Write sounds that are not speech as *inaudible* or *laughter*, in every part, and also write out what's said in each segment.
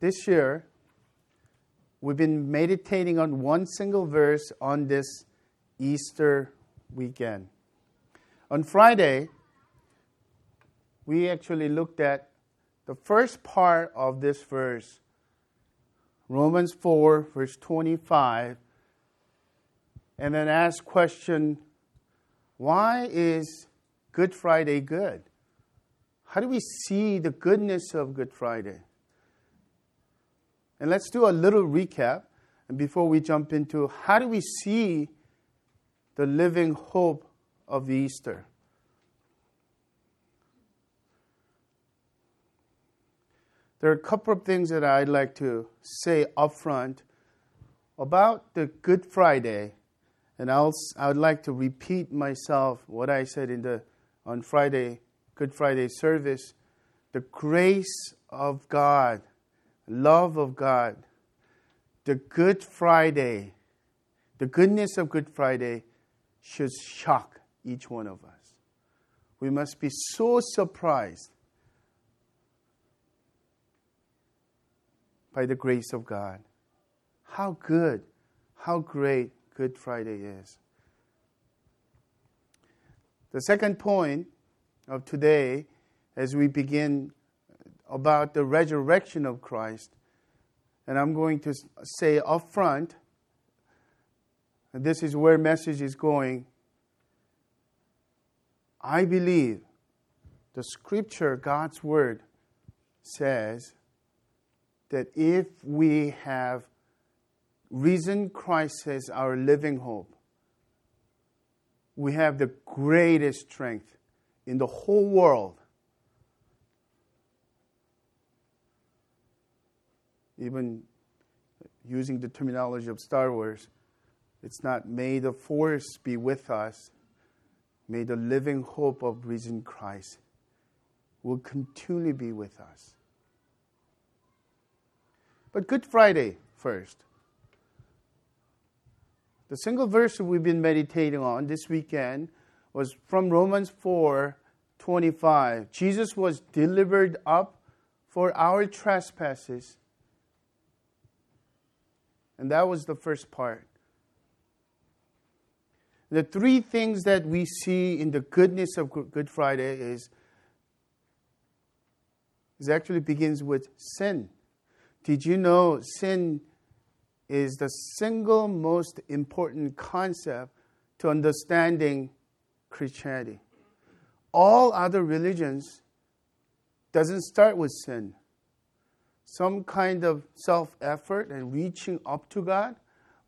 this year, we've been meditating on one single verse on this Easter weekend. On Friday, we actually looked at the first part of this verse, Romans 4, verse 25, and then asked question, why is Good Friday good? How do we see the goodness of Good Friday? And let's do a little recap before we jump into how do we see the living hope of Easter. There are a couple of things that I'd like to say up front about the Good Friday, and I'll, I would like to repeat myself what I said in the on Friday, Good Friday service. The grace of God, love of God, the Good Friday, the goodness of Good Friday should shock each one of us. We must be so surprised by the grace of God. How good, how great Good Friday is. The second point of today, as we begin about the resurrection of Christ, and I'm going to say up front, this is where message is going. I believe the scripture, God's word, says that if we have risen Christ as our living hope, we have the greatest strength in the whole world. Even using the terminology of Star Wars, it's not may the force be with us, may the living hope of risen Christ will continually be with us. But Good Friday first. The single verse we've been meditating on this weekend was from Romans 4 25. Jesus was delivered up for our trespasses. And that was the first part. The three things that we see in the goodness of Good Friday is, is actually begins with sin. Did you know sin is the single most important concept to understanding Christianity? All other religions doesn't start with sin. Some kind of self-effort and reaching up to God.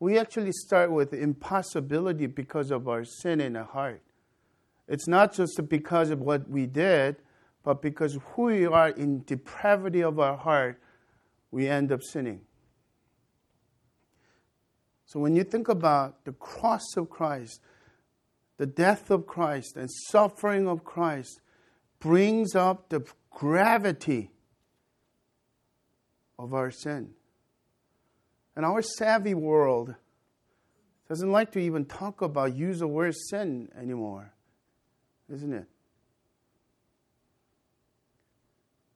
We actually start with impossibility because of our sin in our heart. It's not just because of what we did, but because who we are in depravity of our heart we end up sinning. So when you think about the cross of Christ, the death of Christ, and suffering of Christ, brings up the gravity of our sin. And our savvy world doesn't like to even talk about, use the word sin anymore, isn't it?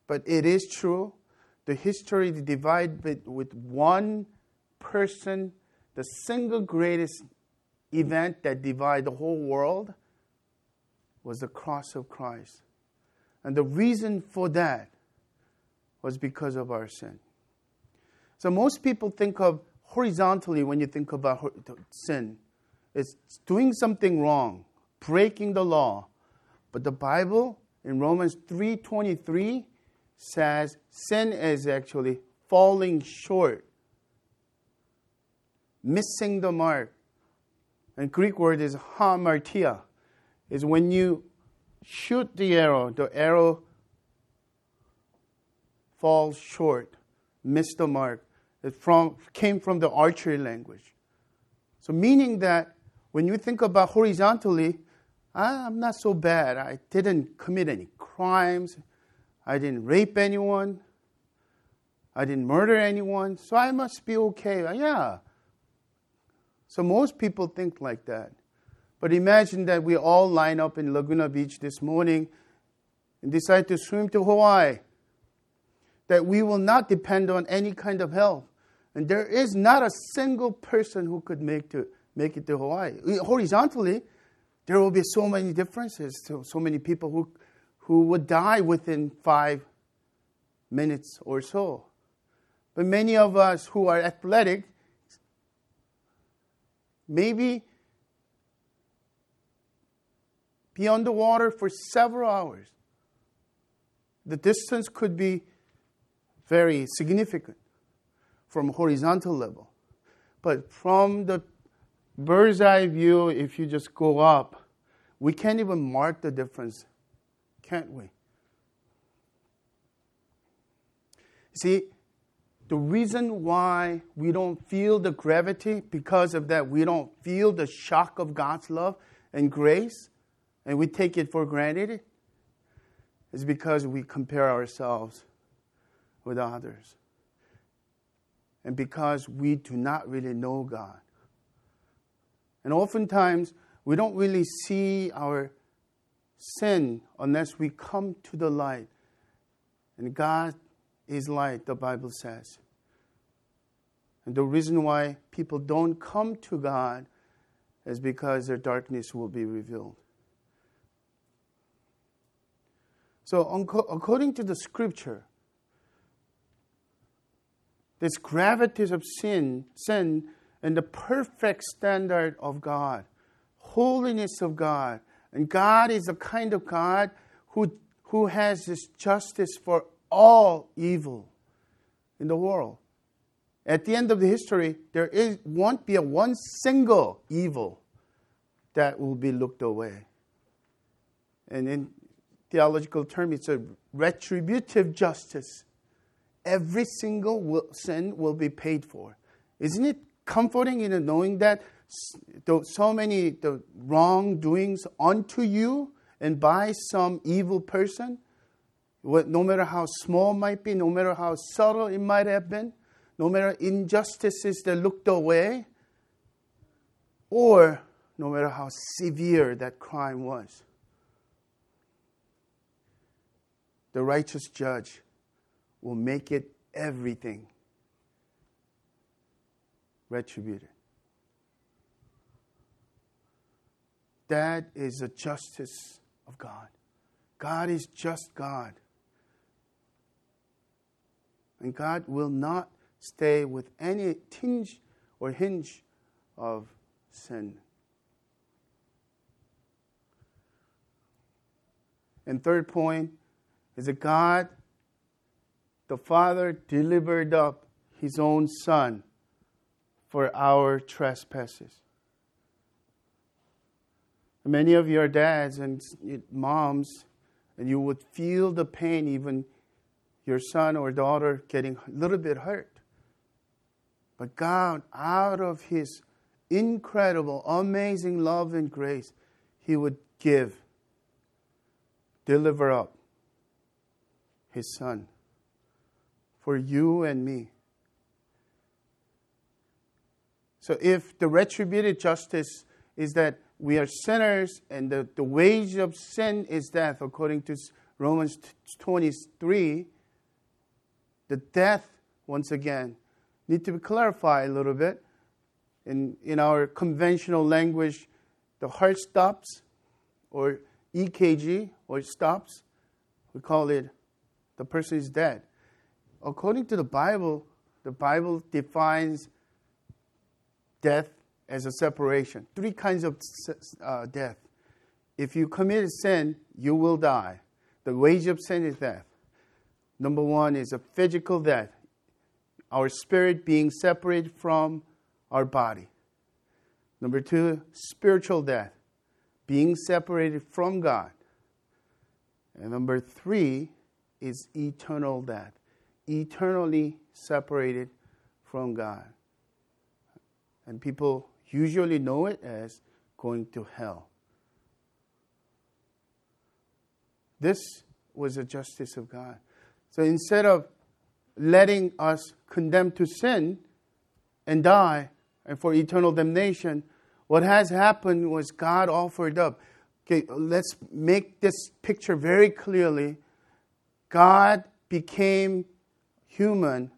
But it is true the history divided with one person, the single greatest event that divided the whole world was the cross of Christ. And the reason for that was because of our sin. So most people think of horizontally when you think about sin. It's doing something wrong, breaking the law. But the Bible in Romans 3:23 says sin is actually falling short, missing the mark. And Greek word is hamartia, is when you shoot the arrow, the arrow falls short, miss the mark. It from, came from the archery language. So meaning that when you think about horizontally, ah, I'm not so bad. I didn't commit any crimes. I didn't rape anyone. I didn't murder anyone. So I must be okay. Uh, yeah. So most people think like that. But imagine that we all line up in Laguna Beach this morning and decide to swim to Hawaii. That we will not depend on any kind of help. And there is not a single person who could make, to, make it to Hawaii. Horizontally, there will be so many differences, so, so many people who, who would die within five minutes or so. But many of us who are athletic, maybe be underwater for several hours. The distance could be very significant from horizontal level. But from the bird's eye view, if you just go up, we can't even mark the difference, can't we? See, the reason why we don't feel the gravity, because of that, we don't feel the shock of God's love and grace, and we take it for granted, is because we compare ourselves with others. And because we do not really know God. And oftentimes, we don't really see our sin unless we come to the light. And God is light, the Bible says. And the reason why people don't come to God is because their darkness will be revealed. So, according to the scripture, this gravity of sin, sin, and the perfect standard of God, holiness of God, and God is the kind of God who, who has this justice for all evil in the world. At the end of the history, there is, won't be a one single evil that will be looked away. And in theological terms, it's a retributive justice. Every single sin will be paid for. Isn't it comforting in knowing that so many the wrongdoings unto you and by some evil person no matter how small might be, no matter how subtle it might have been, no matter injustices that looked away, or no matter how severe that crime was. The righteous judge will make it everything retributed. That is the justice of God. God is just God. And God will not stay with any tinge or hinge of sin. And third point is that God, the Father, delivered up his own Son for our trespasses. Many of your dads and moms, and you would feel the pain even your son or daughter getting a little bit hurt. But God, out of His incredible, amazing love and grace, He would give, deliver up His Son for you and me. So if the retributive justice is that we are sinners and the, the wage of sin is death, according to Romans 23, the death, once again, need to be clarified a little bit. In, in our conventional language, the heart stops, or EKG, or stops. We call it the person is dead. According to the Bible, the Bible defines death as a separation. Three kinds of uh, death. If you commit a sin, you will die. The wage of sin is death. Number one is a physical death, our spirit being separated from our body. Number two, spiritual death, being separated from God. And number three is eternal death, eternally separated from God. And people usually know it as going to hell. This was the justice of God. So instead of letting us condemn to sin and die and for eternal damnation, what has happened was God offered up. Okay, let's make this picture very clearly. God became human,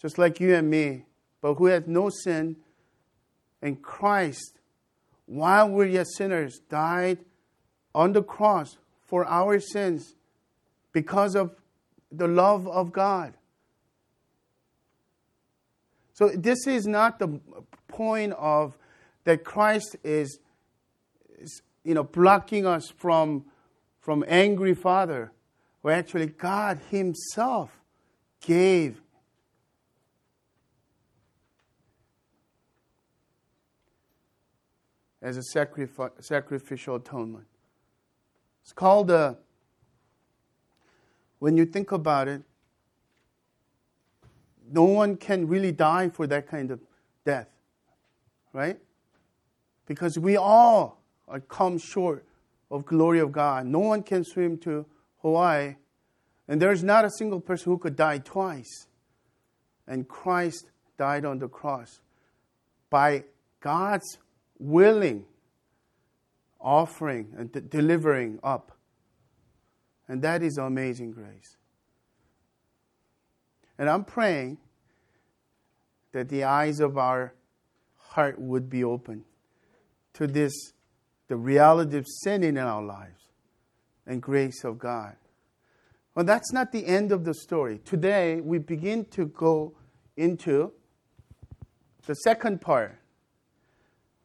just like you and me, but who has no sin, and Christ, while we're yet sinners, died on the cross for our sins because of the love of God. So this is not the point of that Christ is, is you know blocking us from from angry Father, where actually God Himself gave as a sacrifice, sacrificial atonement. It's called a when you think about it, no one can really die for that kind of death, right? Because we all come short of glory of God. No one can swim to Hawaii, and there's not a single person who could die twice. And Christ died on the cross by God's willing offering and de- delivering up and that is amazing grace. And I'm praying that the eyes of our heart would be open to this, the reality of sin in our lives and grace of God. Well, that's not the end of the story. Today, we begin to go into the second part.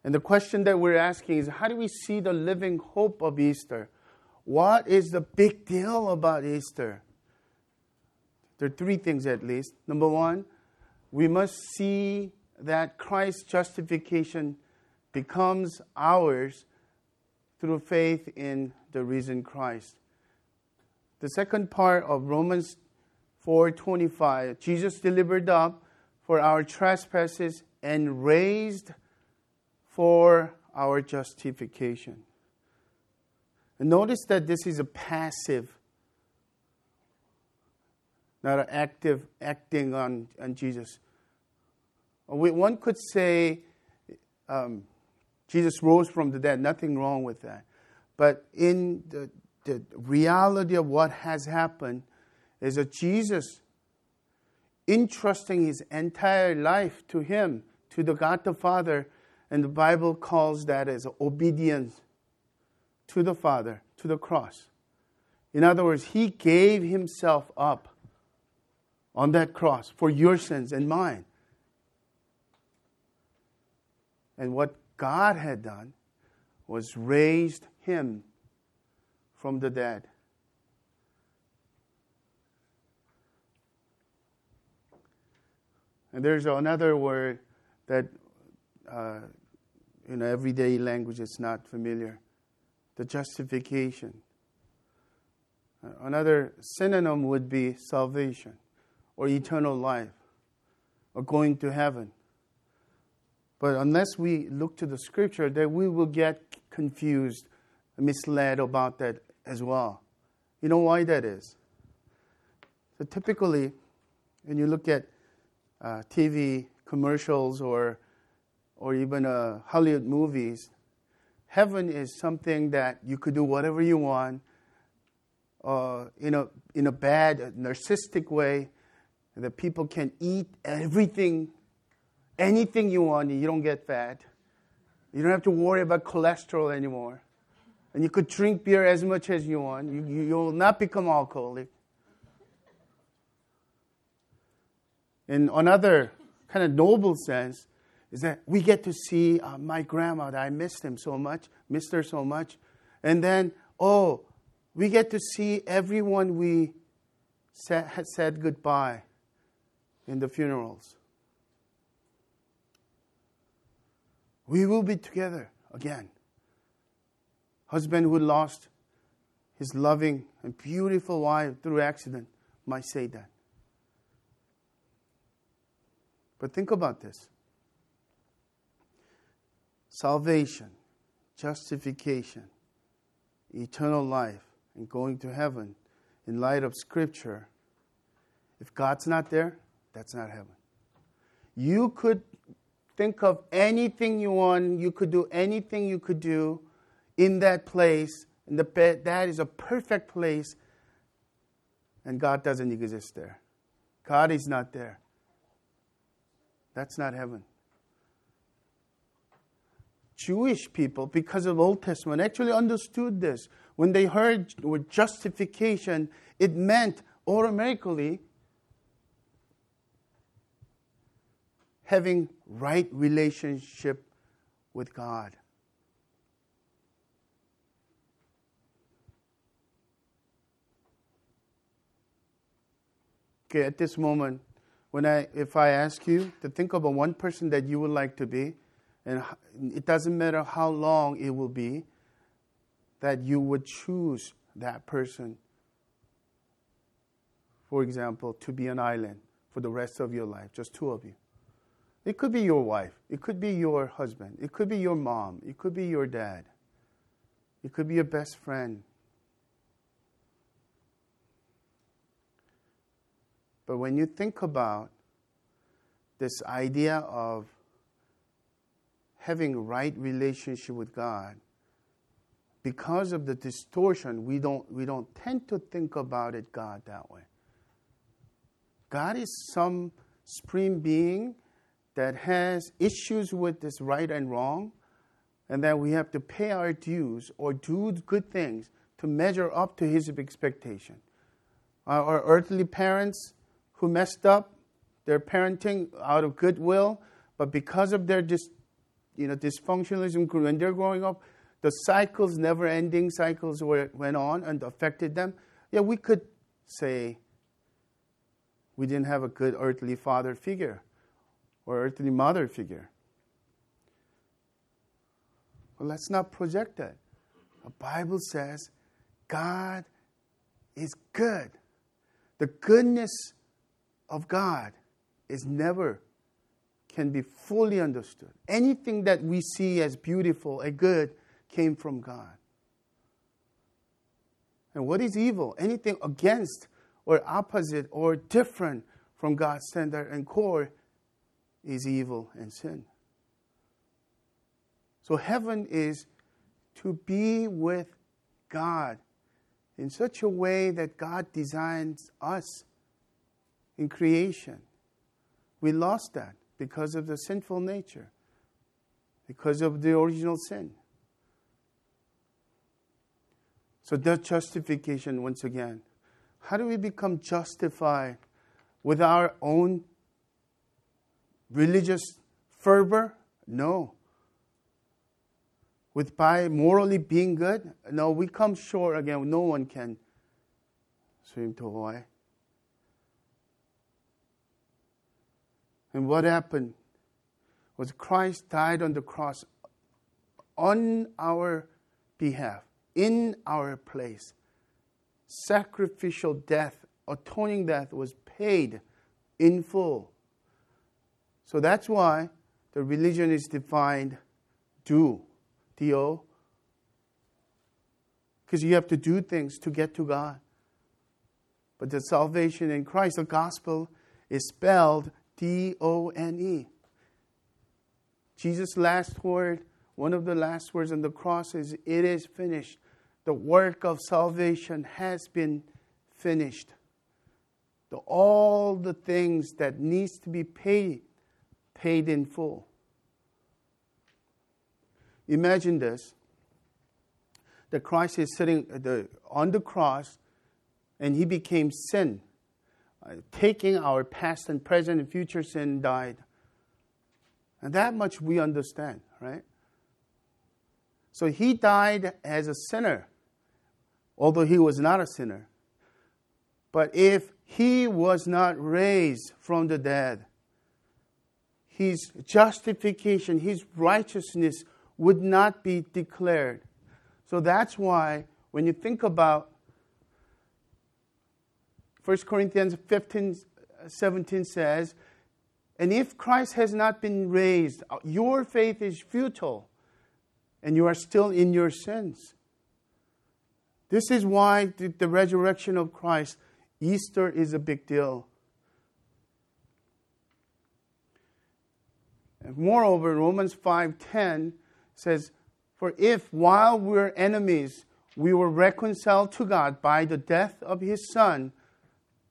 And the question that we're asking is how do we see the living hope of Easter? What is the big deal about Easter? There are three things at least. Number one, we must see that Christ's justification becomes ours through faith in the risen Christ. The second part of Romans 4:25, Jesus delivered up for our trespasses and raised for our justification. And notice that this is a passive, not an active acting on, on Jesus. One could say um, Jesus rose from the dead, nothing wrong with that. But in the, the reality of what has happened is that Jesus entrusting his entire life to him, to the God the Father, and the Bible calls that as obedience to the Father, to the cross. In other words, He gave Himself up on that cross for your sins and mine. And what God had done was raised Him from the dead. And there's another word that uh, in everyday language it's not familiar the justification. Another synonym would be salvation or eternal life or going to heaven. But unless we look to the scripture, that we will get confused, misled about that as well. You know why that is? So typically, when you look at uh, TV commercials or or even uh, Hollywood movies, heaven is something that you could do whatever you want uh, in, a, in a bad, narcissistic way, that people can eat everything, anything you want, you don't get fat. You don't have to worry about cholesterol anymore. And you could drink beer as much as you want. You, you, will not become alcoholic. In another kind of noble sense, is that we get to see uh, my grandmother. I missed him so much, missed her so much. And then, oh, we get to see everyone we had said goodbye in the funerals. We will be together again. Husband who lost his loving and beautiful wife through accident might say that. But think about this salvation, justification, eternal life, and going to heaven in light of Scripture, if God's not there, that's not heaven. You could think of anything you want, you could do anything you could do in that place, and the, bed, that is a perfect place and God doesn't exist there. God is not there. That's not heaven. Jewish people, because of Old Testament, actually understood this. When they heard word justification, it meant automatically having right relationship with God. Okay, at this moment, when I, if I ask you to think of a one person that you would like to be, and it doesn't matter how long it will be, that you would choose that person, for example, to be an island for the rest of your life, just two of you. It could be your wife, it could be your husband, it could be your mom, it could be your dad, it could be your best friend. But when you think about this idea of having right relationship with God, because of the distortion, we don't, we don't tend to think about it God that way. God is some supreme being that has issues with this right and wrong, and that we have to pay our dues or do good things to measure up to his expectation. Our earthly parents who messed up their parenting out of goodwill, but because of their dis, you know, dysfunctionalism when they're growing up, the cycles, never ending cycles, were, went on and affected them. Yeah, we could say we didn't have a good earthly father figure or earthly mother figure. Let's not project that. The Bible says God is good. The goodness of God is never can be fully understood. Anything that we see as beautiful and good came from God. And what is evil? Anything against or opposite or different from God's standard and core is evil and sin. So heaven is to be with God in such a way that God designs us in creation. We lost that because of the sinful nature, because of the original sin. So, that justification, once again, how do we become justified with our own religious fervor? No. With by morally being good? No, we come short again. No one can swim to Hawaii. And what happened was Christ died on the cross on our behalf in our place. Sacrificial death, atoning death was paid in full. So that's why the religion is defined do, D-O, because you have to do things to get to God. But the salvation in Christ, the gospel, is spelled D O N E. Jesus' last word, one of the last words on the cross is, It is finished the work of salvation has been finished. The, all the things that needs to be paid, paid in full. Imagine this. That Christ is sitting on the cross and he became sin, uh, taking our past and present and future sin died. And that much we understand, right? So he died as a sinner although he was not a sinner. But if he was not raised from the dead, his justification, his righteousness would not be declared. So that's why when you think about 1 Corinthians 15 17 says, And if Christ has not been raised, your faith is futile, and you are still in your sins. This is why the, the resurrection of Christ, Easter is a big deal. Moreover, Romans 5:10 says, "For if while we were enemies, we were reconciled to God by the death of his son,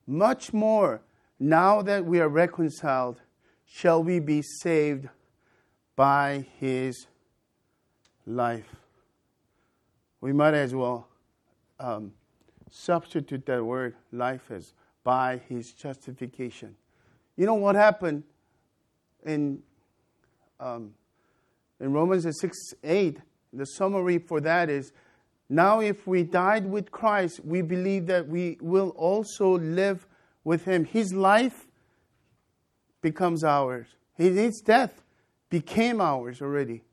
much more, now that we are reconciled, shall we be saved by his life. We might as well um, substitute that word life as by his justification. You know what happened in, um, in Romans 6 8? The summary for that is now, if we died with Christ, we believe that we will also live with him. His life becomes ours, his death became ours already.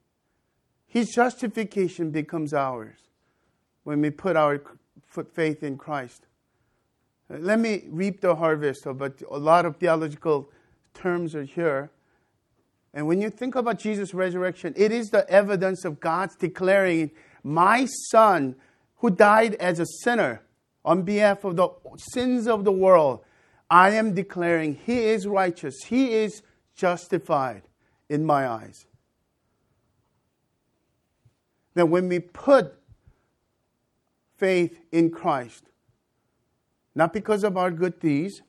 His justification becomes ours when we put our faith in Christ. Let me reap the harvest, but a lot of theological terms are here. And when you think about Jesus' resurrection, it is the evidence of God's declaring, My Son, who died as a sinner on behalf of the sins of the world, I am declaring He is righteous, He is justified in my eyes. That when we put faith in Christ, not because of our good deeds,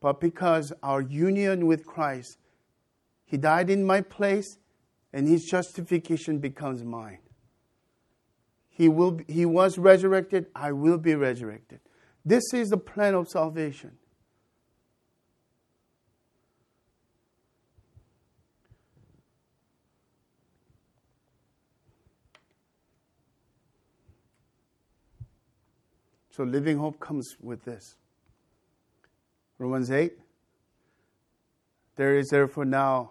but because our union with Christ, He died in my place, and His justification becomes mine. He, will, he was resurrected, I will be resurrected. This is the plan of salvation. So living hope comes with this. Romans 8 There is therefore now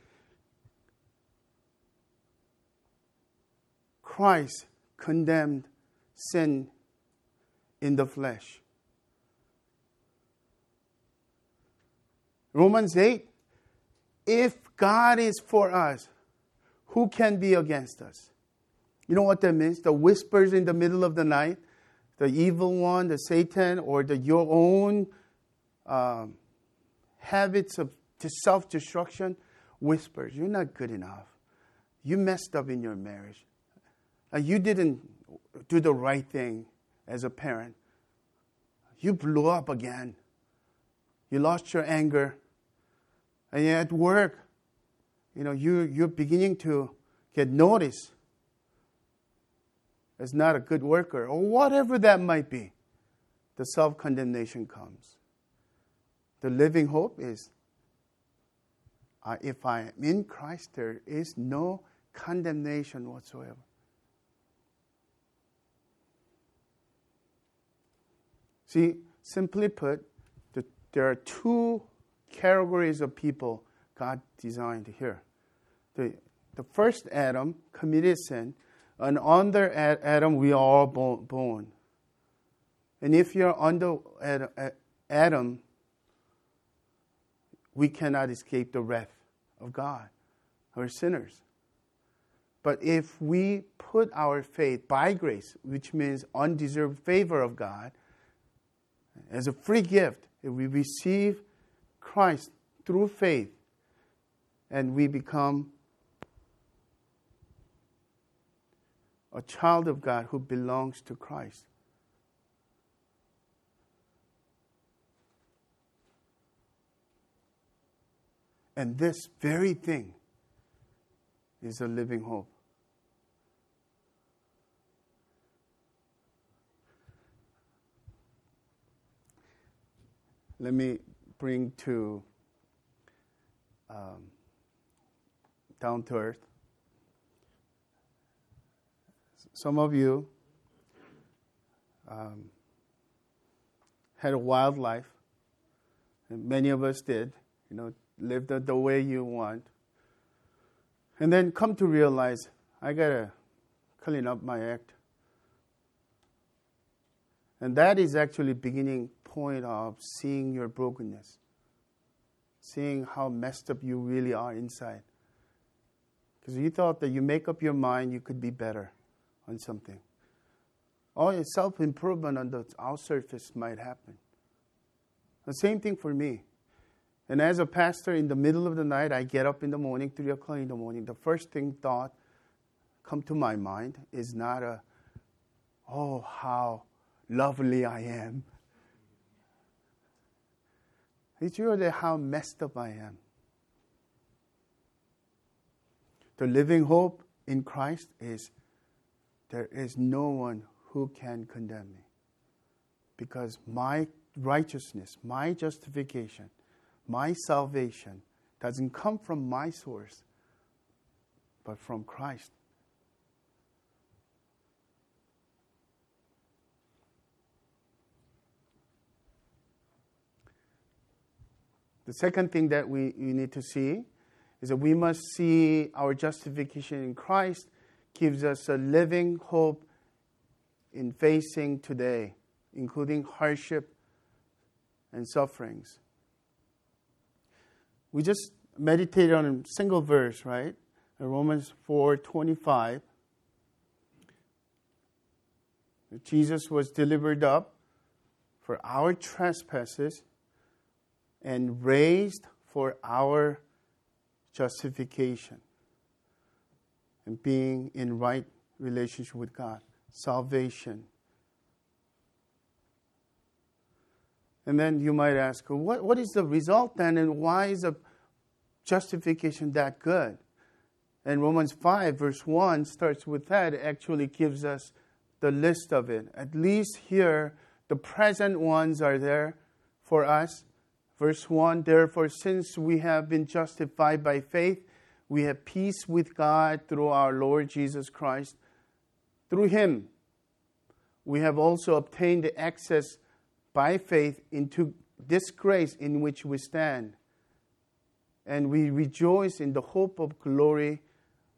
Christ condemned sin in the flesh. Romans 8 If God is for us, who can be against us? You know what that means? The whispers in the middle of the night the evil one, the Satan, or the, your own um, habits of self destruction whispers, You're not good enough. You messed up in your marriage. Uh, you didn't do the right thing as a parent. You blew up again. You lost your anger. And at work, you know, you, you're beginning to get noticed is not a good worker, or whatever that might be, the self condemnation comes. The living hope is uh, if I am in Christ, there is no condemnation whatsoever. See, simply put, the, there are two categories of people God designed here. The, the first Adam committed sin, and under Adam, we are all born. And if you're under Adam, we cannot escape the wrath of God. We're sinners. But if we put our faith by grace, which means undeserved favor of God, as a free gift, if we receive Christ through faith, and we become a child of God who belongs to Christ. And this very thing is a living hope. Let me bring to um, down to earth Some of you um, had a wild life, and many of us did, you know, lived the, the way you want. And then come to realize, I gotta clean up my act. And that is actually beginning point of seeing your brokenness, seeing how messed up you really are inside. Because you thought that you make up your mind you could be better on something. Oh, All your self improvement on the outer surface might happen. The same thing for me. And as a pastor, in the middle of the night, I get up in the morning, three o'clock in the morning. The first thing thought come to my mind is not a, oh, how lovely I am. It's really how messed up I am. The living hope in Christ is there is no one who can condemn me. Because my righteousness, my justification, my salvation doesn't come from my source, but from Christ. The second thing that we, we need to see is that we must see our justification in Christ gives us a living hope in facing today, including hardship and sufferings. We just meditated on a single verse, right? Romans 4:25. Jesus was delivered up for our trespasses and raised for our justification and being in right relationship with God, salvation. And then you might ask, what, what is the result then, and why is the justification that good? And Romans 5, verse 1 starts with that, it actually gives us the list of it. At least here, the present ones are there for us. Verse 1 Therefore, since we have been justified by faith, we have peace with God through our Lord Jesus Christ. Through him, we have also obtained access by faith into this grace in which we stand. And we rejoice in the hope of glory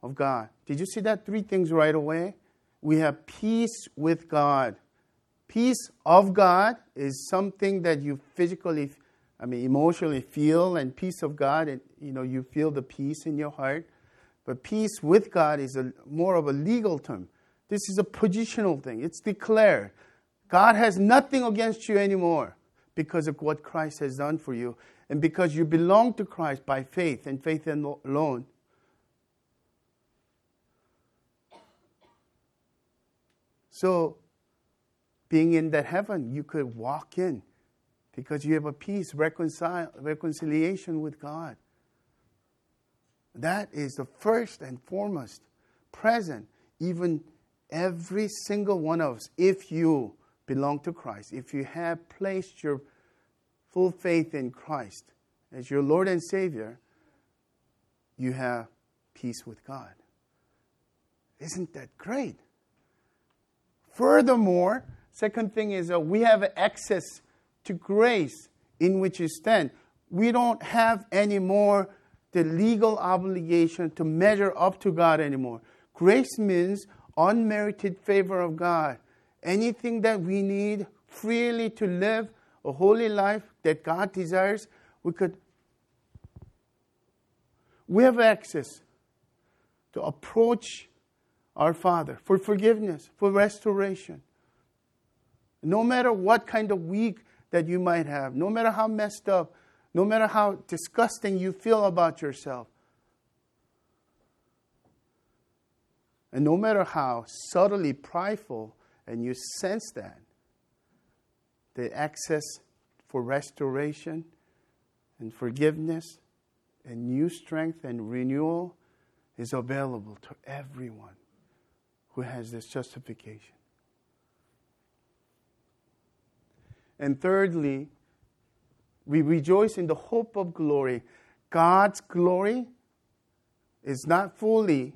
of God. Did you see that? Three things right away. We have peace with God. Peace of God is something that you physically I mean, emotionally feel and peace of God, and you know, you feel the peace in your heart. But peace with God is a, more of a legal term. This is a positional thing. It's declared. God has nothing against you anymore because of what Christ has done for you, and because you belong to Christ by faith and faith alone. So, being in that heaven, you could walk in because you have a peace, reconcile, reconciliation with God. That is the first and foremost present, even every single one of us, if you belong to Christ, if you have placed your full faith in Christ as your Lord and Savior, you have peace with God. Isn't that great? Furthermore, second thing is uh, we have access to grace in which you stand. We don't have anymore the legal obligation to measure up to God anymore. Grace means unmerited favor of God. Anything that we need freely to live a holy life that God desires, we could we have access to approach our Father for forgiveness, for restoration. No matter what kind of weak that you might have, no matter how messed up, no matter how disgusting you feel about yourself, and no matter how subtly prideful and you sense that, the access for restoration and forgiveness and new strength and renewal is available to everyone who has this justification. And thirdly, we rejoice in the hope of glory. God's glory is not fully,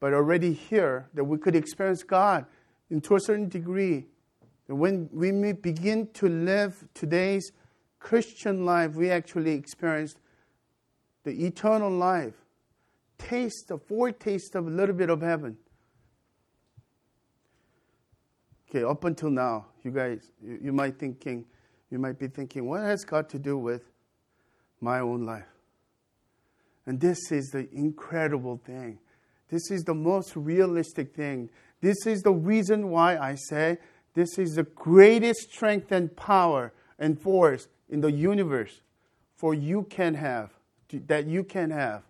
but already here, that we could experience God to a certain degree. And when we begin to live today's Christian life, we actually experience the eternal life. Taste, a foretaste of a little bit of heaven. Okay, up until now, you guys, you, you might thinking, You might be thinking, what has God to do with my own life? And this is the incredible thing. This is the most realistic thing. This is the reason why I say this is the greatest strength and power and force in the universe for you can have that you can have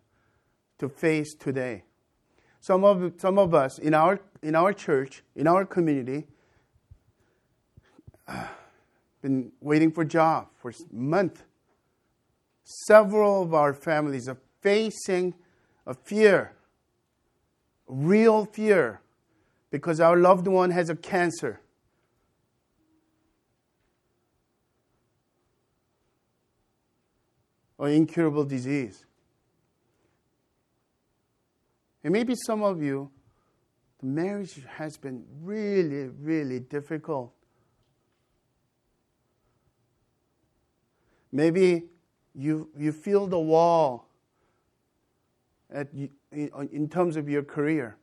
to face today. Some of, some of us in our, in our church, in our community, been waiting for a job for a month. Several of our families are facing a fear, real fear, because our loved one has a cancer. Or incurable disease. And maybe some of you, the marriage has been really, really difficult. Maybe you, you feel the wall at, in terms of your career.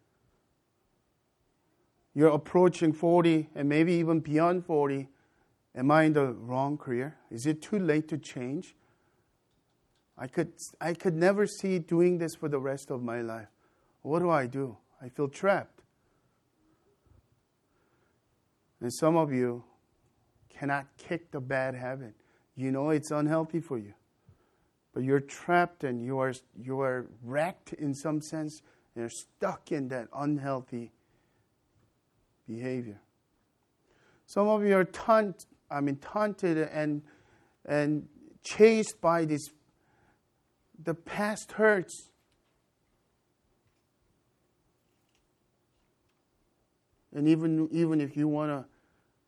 You're approaching 40 and maybe even beyond 40. Am I in the wrong career? Is it too late to change? I could, I could never see doing this for the rest of my life. What do I do? I feel trapped. And some of you cannot kick the bad habit. You know it's unhealthy for you. But you're trapped and you are, you are wrecked in some sense. And you're stuck in that unhealthy behavior. Some of you are taunt, I mean, taunted and, and chased by this. The past hurts. And even, even if you want to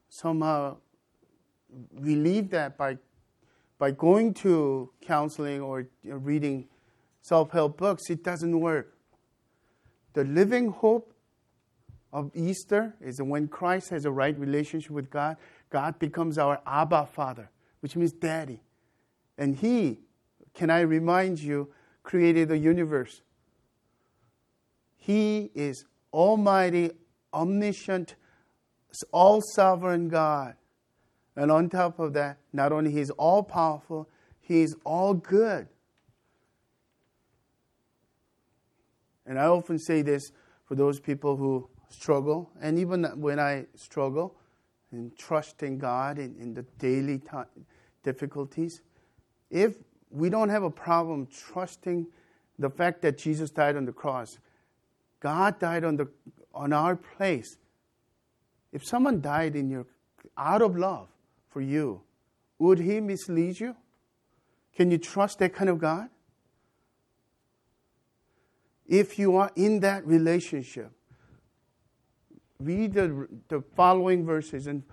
somehow relieve that by by going to counseling or reading self help books, it doesn't work. The living hope of Easter is when Christ has a right relationship with God, God becomes our Abba Father, which means daddy. And He, can I remind you, created the universe. He is Almighty, omniscient, all sovereign God. And on top of that, not only He's all powerful, He's all good. And I often say this for those people who struggle, and even when I struggle in trusting God in, in the daily difficulties, if we don't have a problem trusting the fact that Jesus died on the cross, God died on, the, on our place. If someone died in your out of love, for you, would he mislead you? Can you trust that kind of God? If you are in that relationship, read the, the following verses in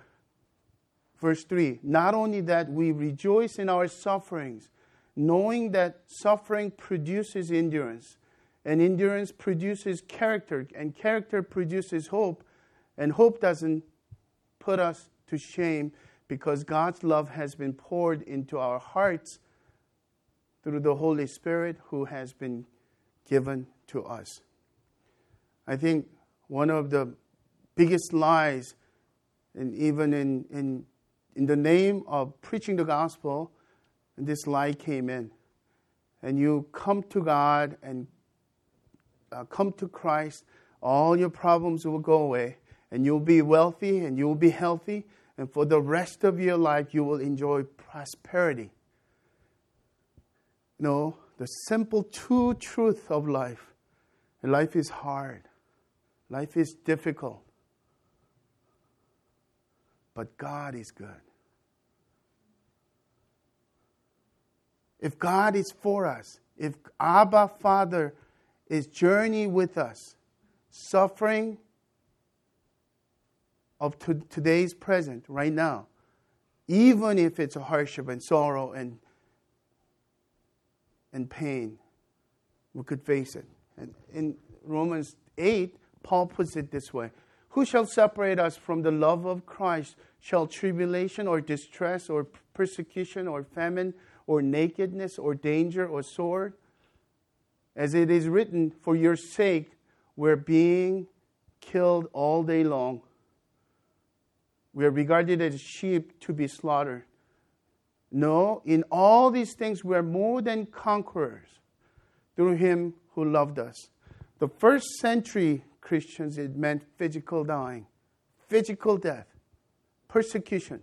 verse 3. Not only that, we rejoice in our sufferings, knowing that suffering produces endurance, and endurance produces character, and character produces hope, and hope doesn't put us to shame because God's love has been poured into our hearts through the Holy Spirit who has been given to us. I think one of the biggest lies, and even in, in, in the name of preaching the gospel, this lie came in. And you come to God and uh, come to Christ, all your problems will go away, and you'll be wealthy and you'll be healthy and for the rest of your life, you will enjoy prosperity. No, the simple true truth of life life is hard, life is difficult, but God is good. If God is for us, if Abba Father is journeying with us, suffering of to, today's present, right now, even if it's a hardship and sorrow and, and pain, we could face it. And in Romans 8, Paul puts it this way Who shall separate us from the love of Christ? Shall tribulation or distress or persecution or famine or nakedness or danger or sword? As it is written, For your sake we're being killed all day long. We are regarded as sheep to be slaughtered. No, in all these things we are more than conquerors through him who loved us. The first century Christians, it meant physical dying, physical death, persecution.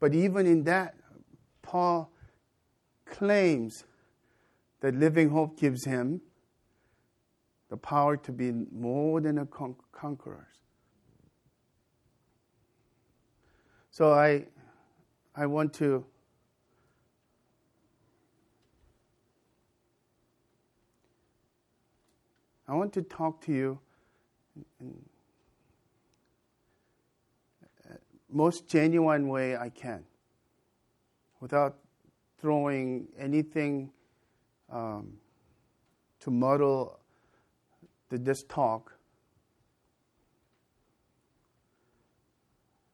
But even in that, Paul claims that living hope gives him the power to be more than a con- conqueror. So I, I want to I want to talk to you in most genuine way I can, without throwing anything um, to muddle the, this talk.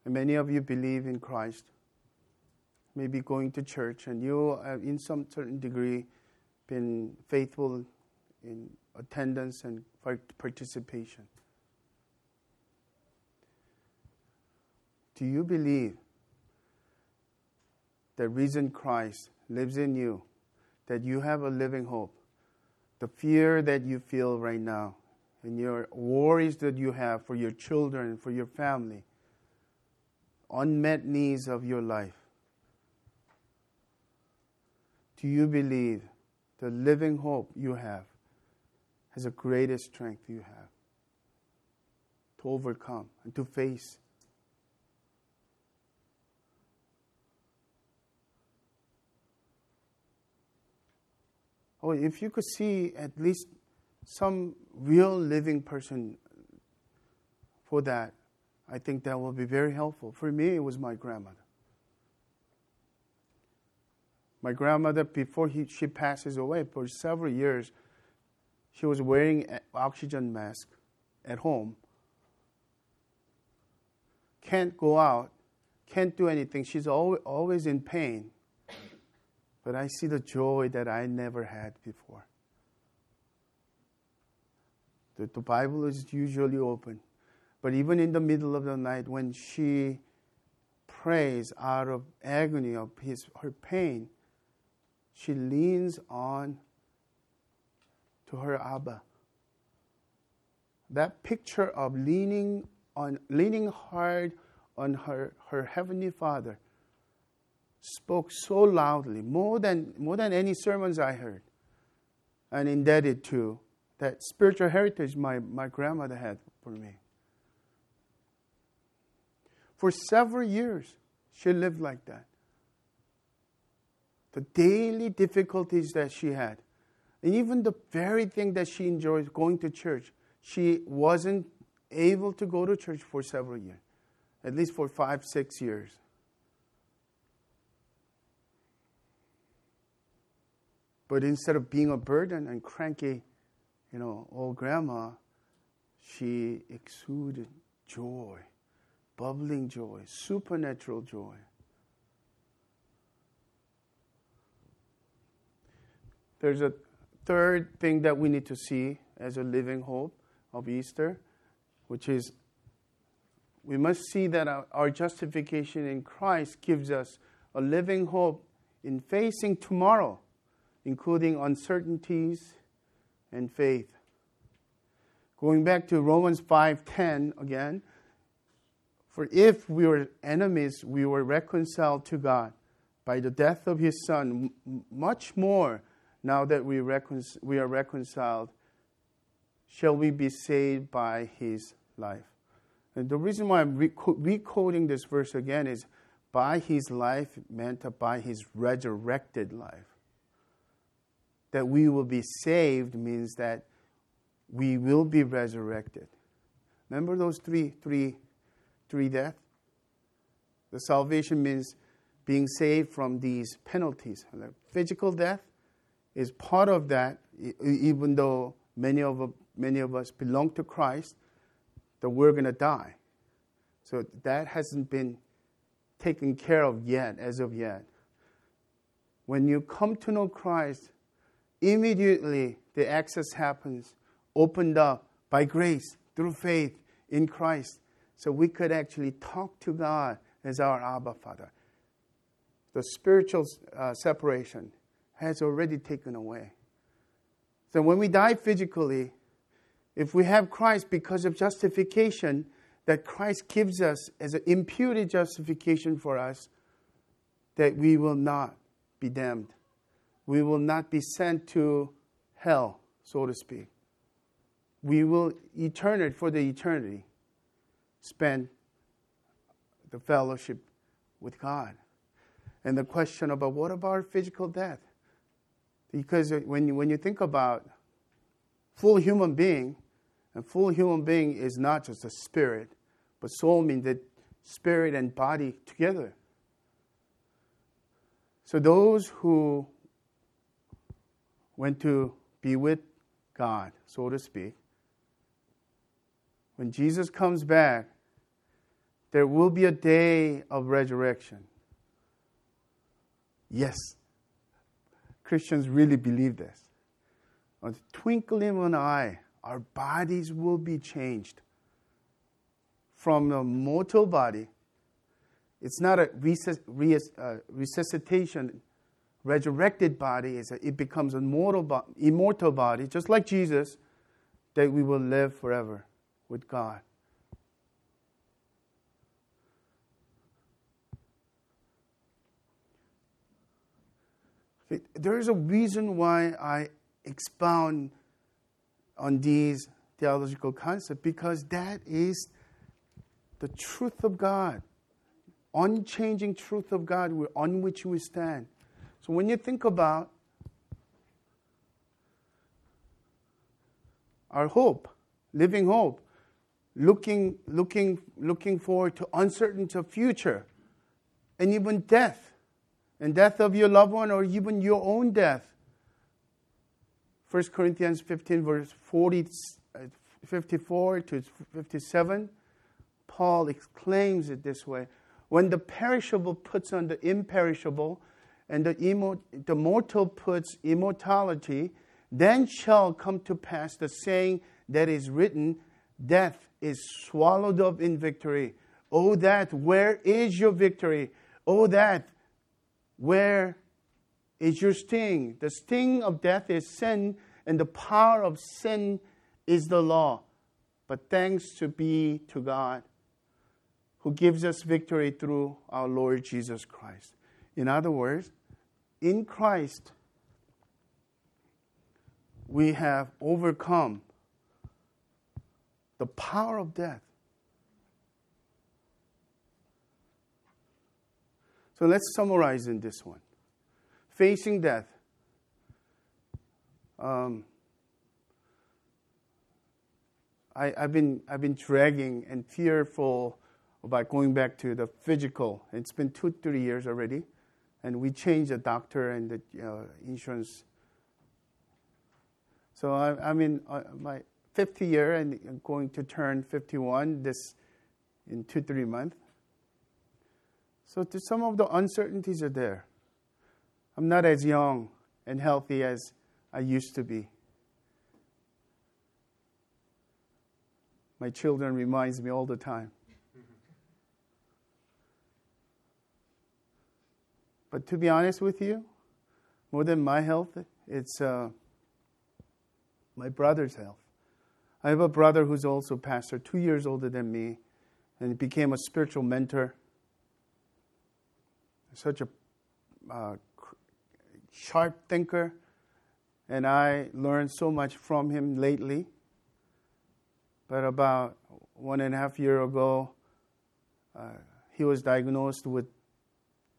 And many of you believe in Christ, maybe going to church, and you have, in some certain degree, been faithful in attendance and participation. Do you believe that risen Christ lives in you, that you have a living hope? The fear that you feel right now, and your worries that you have for your children, for your family, unmet needs of your life. Do you believe the living hope you have has the greatest strength you have to overcome and to face? Oh, if you could see at least some real living person for that, I think that will be very helpful. For me, it was my grandmother. My grandmother, before he, she passes away, for several years, she was wearing an oxygen mask at home. Can't go out, can't do anything. She's always in pain. But I see the joy that I never had before. The, the Bible is usually open. But even in the middle of the night, when she prays out of agony of his, her pain, she leans on to her Abba. That picture of leaning on leaning hard on her, her heavenly Father spoke so loudly, more than more than any sermons I heard, and indebted to that spiritual heritage my, my grandmother had for me. For several years, she lived like that. The daily difficulties that she had, and even the very thing that she enjoyed going to church, she wasn't able to go to church for several years, at least for five, six years. But instead of being a burden and cranky, you know, old grandma, she exuded joy bubbling joy, supernatural joy. There's a third thing that we need to see as a living hope of Easter, which is we must see that our, our justification in Christ gives us a living hope in facing tomorrow, including uncertainties and faith. Going back to Romans 5:10 again, for if we were enemies, we were reconciled to God by the death of his Son. Much more, now that we, recon- we are reconciled, shall we be saved by his life. And the reason why I'm re-quoting this verse again is by his life meant by his resurrected life. That we will be saved means that we will be resurrected. Remember those three, three three death. The salvation means being saved from these penalties. Physical death is part of that, even though many of, many of us belong to Christ, that we're going to die. So that hasn't been taken care of yet, as of yet. When you come to know Christ, immediately the access happens, opened up by grace through faith in Christ. So we could actually talk to God as our Abba Father. The spiritual uh, separation has already taken away. So when we die physically, if we have Christ because of justification that Christ gives us as an imputed justification for us, that we will not be damned. We will not be sent to hell, so to speak. We will eternity for the eternity spend the fellowship with God. And the question about what about physical death? Because when you, when you think about full human being, a full human being is not just a spirit, but soul means that spirit and body together. So those who went to be with God, so to speak, when Jesus comes back, there will be a day of resurrection. Yes, Christians really believe this. On the twinkling of an eye, our bodies will be changed from a mortal body. It's not a res uh, resuscitation, resurrected body. it becomes a mortal, immortal body, just like Jesus, that we will live forever with God. There is a reason why I expound on these theological concepts because that is the truth of God, unchanging truth of God on which we stand. So when you think about our hope, living hope, looking, looking, looking forward to uncertainty future, and even death, and death of your loved one or even your own death. 1 Corinthians 15, verse 40, uh, 54 to 57, Paul exclaims it this way When the perishable puts on the imperishable, and the, immor- the mortal puts immortality, then shall come to pass the saying that is written, Death is swallowed up in victory. Oh, that, where is your victory? Oh, that, where is your sting? The sting of death is sin, and the power of sin is the law. But thanks to be to God who gives us victory through our Lord Jesus Christ. In other words, in Christ, we have overcome the power of death. So let's summarize in this one. Facing death. Um, I, have been, I've been dragging and fearful about going back to the physical. It's been two, three years already. And we changed the doctor and the uh, insurance. So I, am in uh, my fifth year and going to turn 51 this in two, three months. So some of the uncertainties are there. I'm not as young and healthy as I used to be. My children reminds me all the time. *laughs* But to be honest with you, more than my health, it's uh, my brother's health. I have a brother who's also pastor, two years older than me, and became a spiritual mentor such a uh, sharp thinker, and I learned so much from him lately. But about one and a half year ago, uh, he was diagnosed with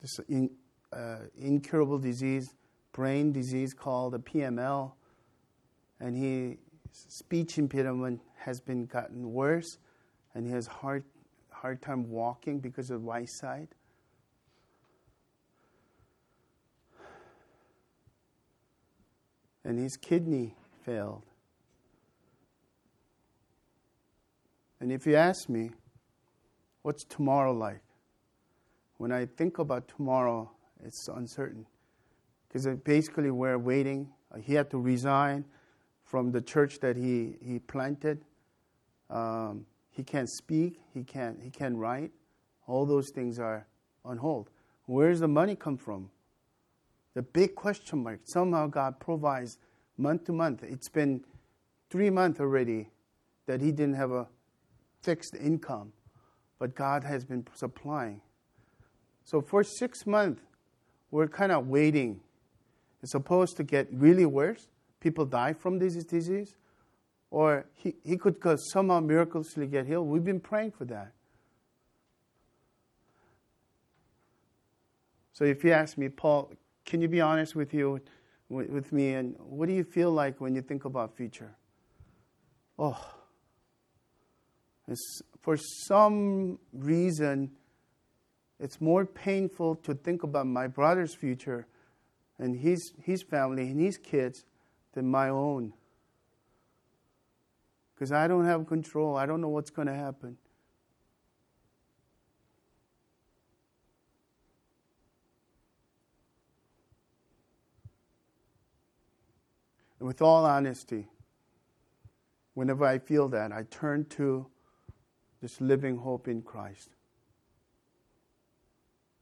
this in, uh, incurable disease, brain disease called a PML, and his speech impediment has been gotten worse, and he has hard hard time walking because of right side. And his kidney failed. And if you ask me, what's tomorrow like? When I think about tomorrow, it's uncertain. Because basically, we're waiting. He had to resign from the church that he, he planted. Um, he can't speak, he can't, he can't write. All those things are on hold. Where does the money come from? The big question mark. Somehow God provides month to month. It's been three months already that he didn't have a fixed income, but God has been supplying. So for six months, we're kind of waiting. It's supposed to get really worse. People die from this disease. Or he, he could somehow miraculously get healed. We've been praying for that. So if you ask me, Paul, can you be honest with you, with, me, and what do you feel like when you think about future? Oh, it's, for some reason, it's more painful to think about my brother's future and his, his family and his kids than my own. Because I don't have control. I don't know what's going to happen. With all honesty, whenever I feel that, I turn to this living hope in Christ.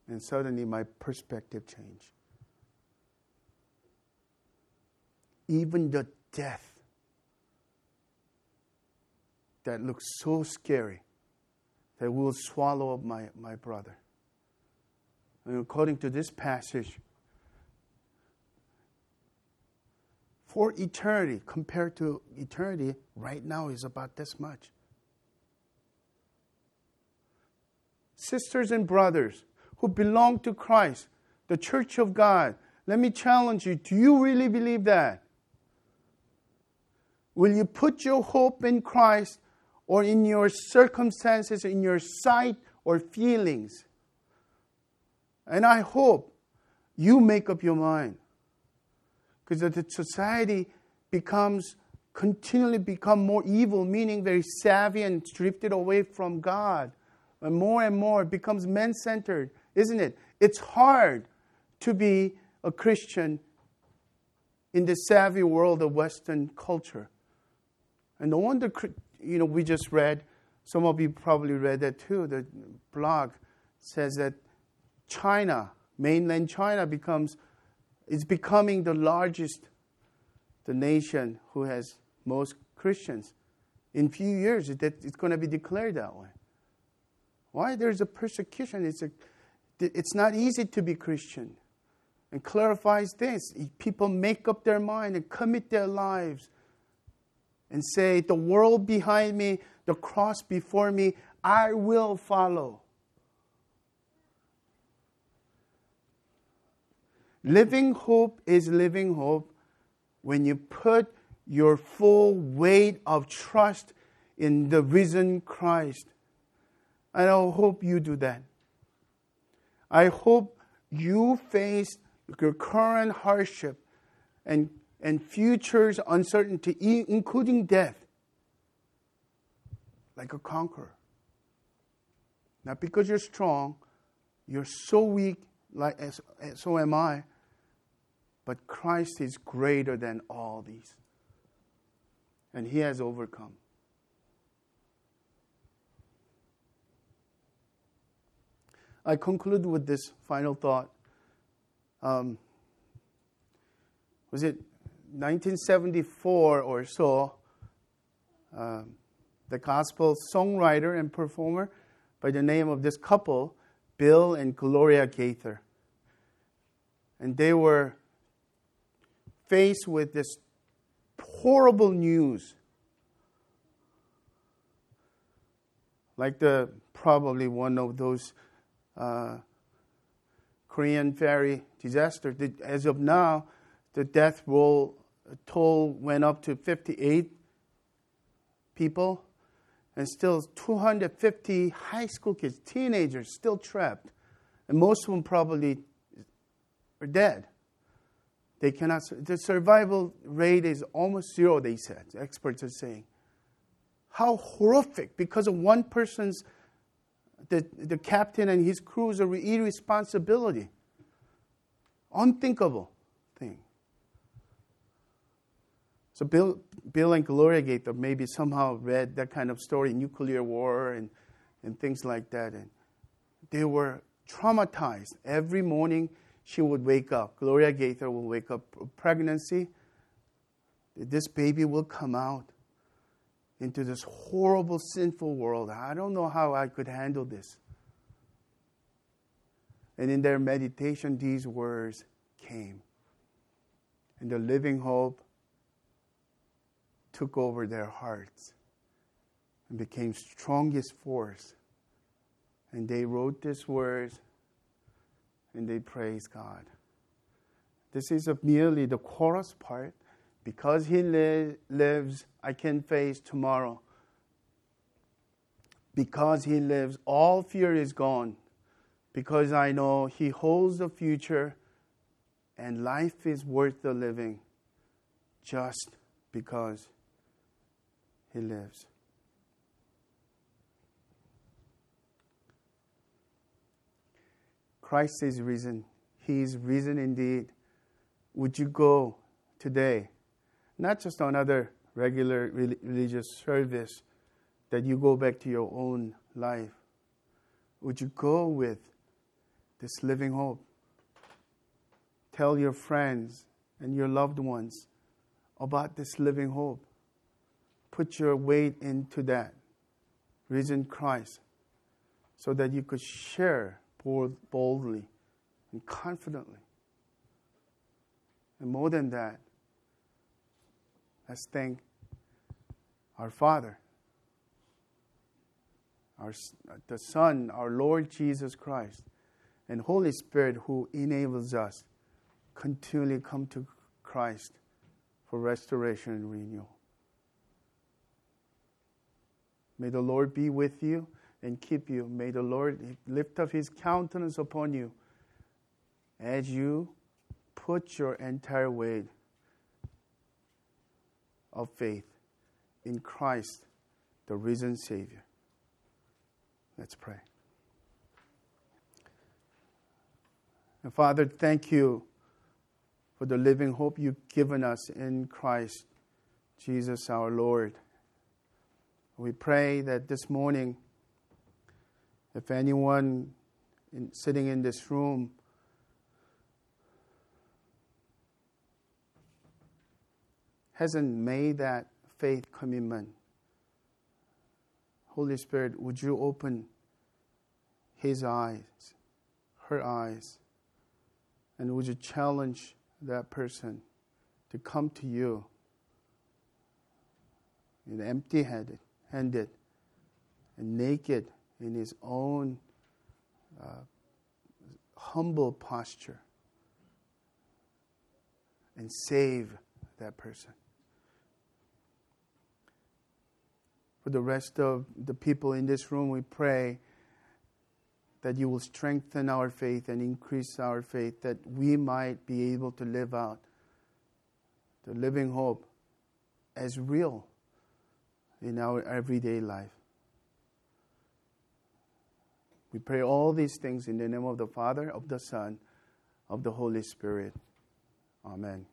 And suddenly my perspective changed. Even the death that looks so scary that will swallow up my, my brother. And according to this passage, for eternity, compared to eternity, right now is about this much. Sisters and brothers who belong to Christ, the church of God, let me challenge you do you really believe that? Will you put your hope in Christ or in your circumstances, in your sight or feelings? And I hope you make up your mind because the society becomes continually become more evil, meaning very savvy and drifted away from God. And more and more it becomes men centered, isn't it? It's hard to be a Christian in the savvy world of Western culture. And no wonder, you know, we just read, some of you probably read that too, the blog says that China, mainland China, becomes is becoming the largest the nation who has most Christians. In few years, it, it's going to be declared that way. Why? There's a persecution. It's, a, it's not easy to be Christian. And clarifies this. People make up their mind and commit their lives and say, The world behind me, the cross before me, I will follow. Living hope is living hope when you put your full weight of trust in the risen Christ. And I hope you do that. I hope you face your current hardship and, and future's uncertainty, including death, like a conqueror. Not because you're strong, you're so weak, like so am I, but Christ is greater than all these. And he has overcome. I conclude with this final thought. Um, was it 1974 or so? Uh, the gospel songwriter and performer by the name of this couple, Bill and Gloria Gaither. And they were faced with this horrible news. Like the probably one of those uh, Korean ferry disaster. As of now, the death roll toll went up to 58 people, and still 250 high school kids, teenagers, still trapped, and most of them probably are dead. They cannot, the survival rate is almost zero, they said. Experts are saying. How horrific because of one person's, the, the captain and his crew's irresponsibility. Unthinkable thing. So Bill, Bill and Gloria Gaither maybe somehow read that kind of story, nuclear war and, and things like that. And, they were traumatized. Every morning she would wake up. Gloria Gaither will wake up pregnancy. This baby will come out into this horrible, sinful world. I don't know how I could handle this. And in their meditation, these words came. And the living hope took over their hearts and became strongest force. And they wrote these words and they praise God. This is merely the chorus part. Because He li- lives, I can face tomorrow. Because He lives, all fear is gone. Because I know He holds the future and life is worth the living just because He lives. Christ is risen. He is risen indeed. Would you go today? Not just on another regular religious service that you go back to your own life. Would you go with this living hope? Tell your friends and your loved ones about this living hope. Put your weight into that risen Christ so that you could share boldly and confidently. And more than that, let's thank our Father, our, uh, the Son, our Lord Jesus Christ, and Holy Spirit who enables us continually come to Christ for restoration and renewal. May the Lord be with you and keep you. May the Lord lift up his countenance upon you as you put your entire weight of faith in Christ, the risen Savior. Let's pray. And Father, thank you for the living hope you've given us in Christ Jesus our Lord. We pray that this morning if anyone in, sitting in this room hasn't made that faith commitment, Holy Spirit, would you open his eyes, her eyes, and would you challenge that person to come to you in empty handed and naked in his own uh, humble posture and save that person. For the rest of the people in this room, we pray that you will strengthen our faith and increase our faith, that we might be able to live out the living hope as real in our everyday life. We pray all these things in the name of the Father, of the Son, of the Holy Spirit. Amen.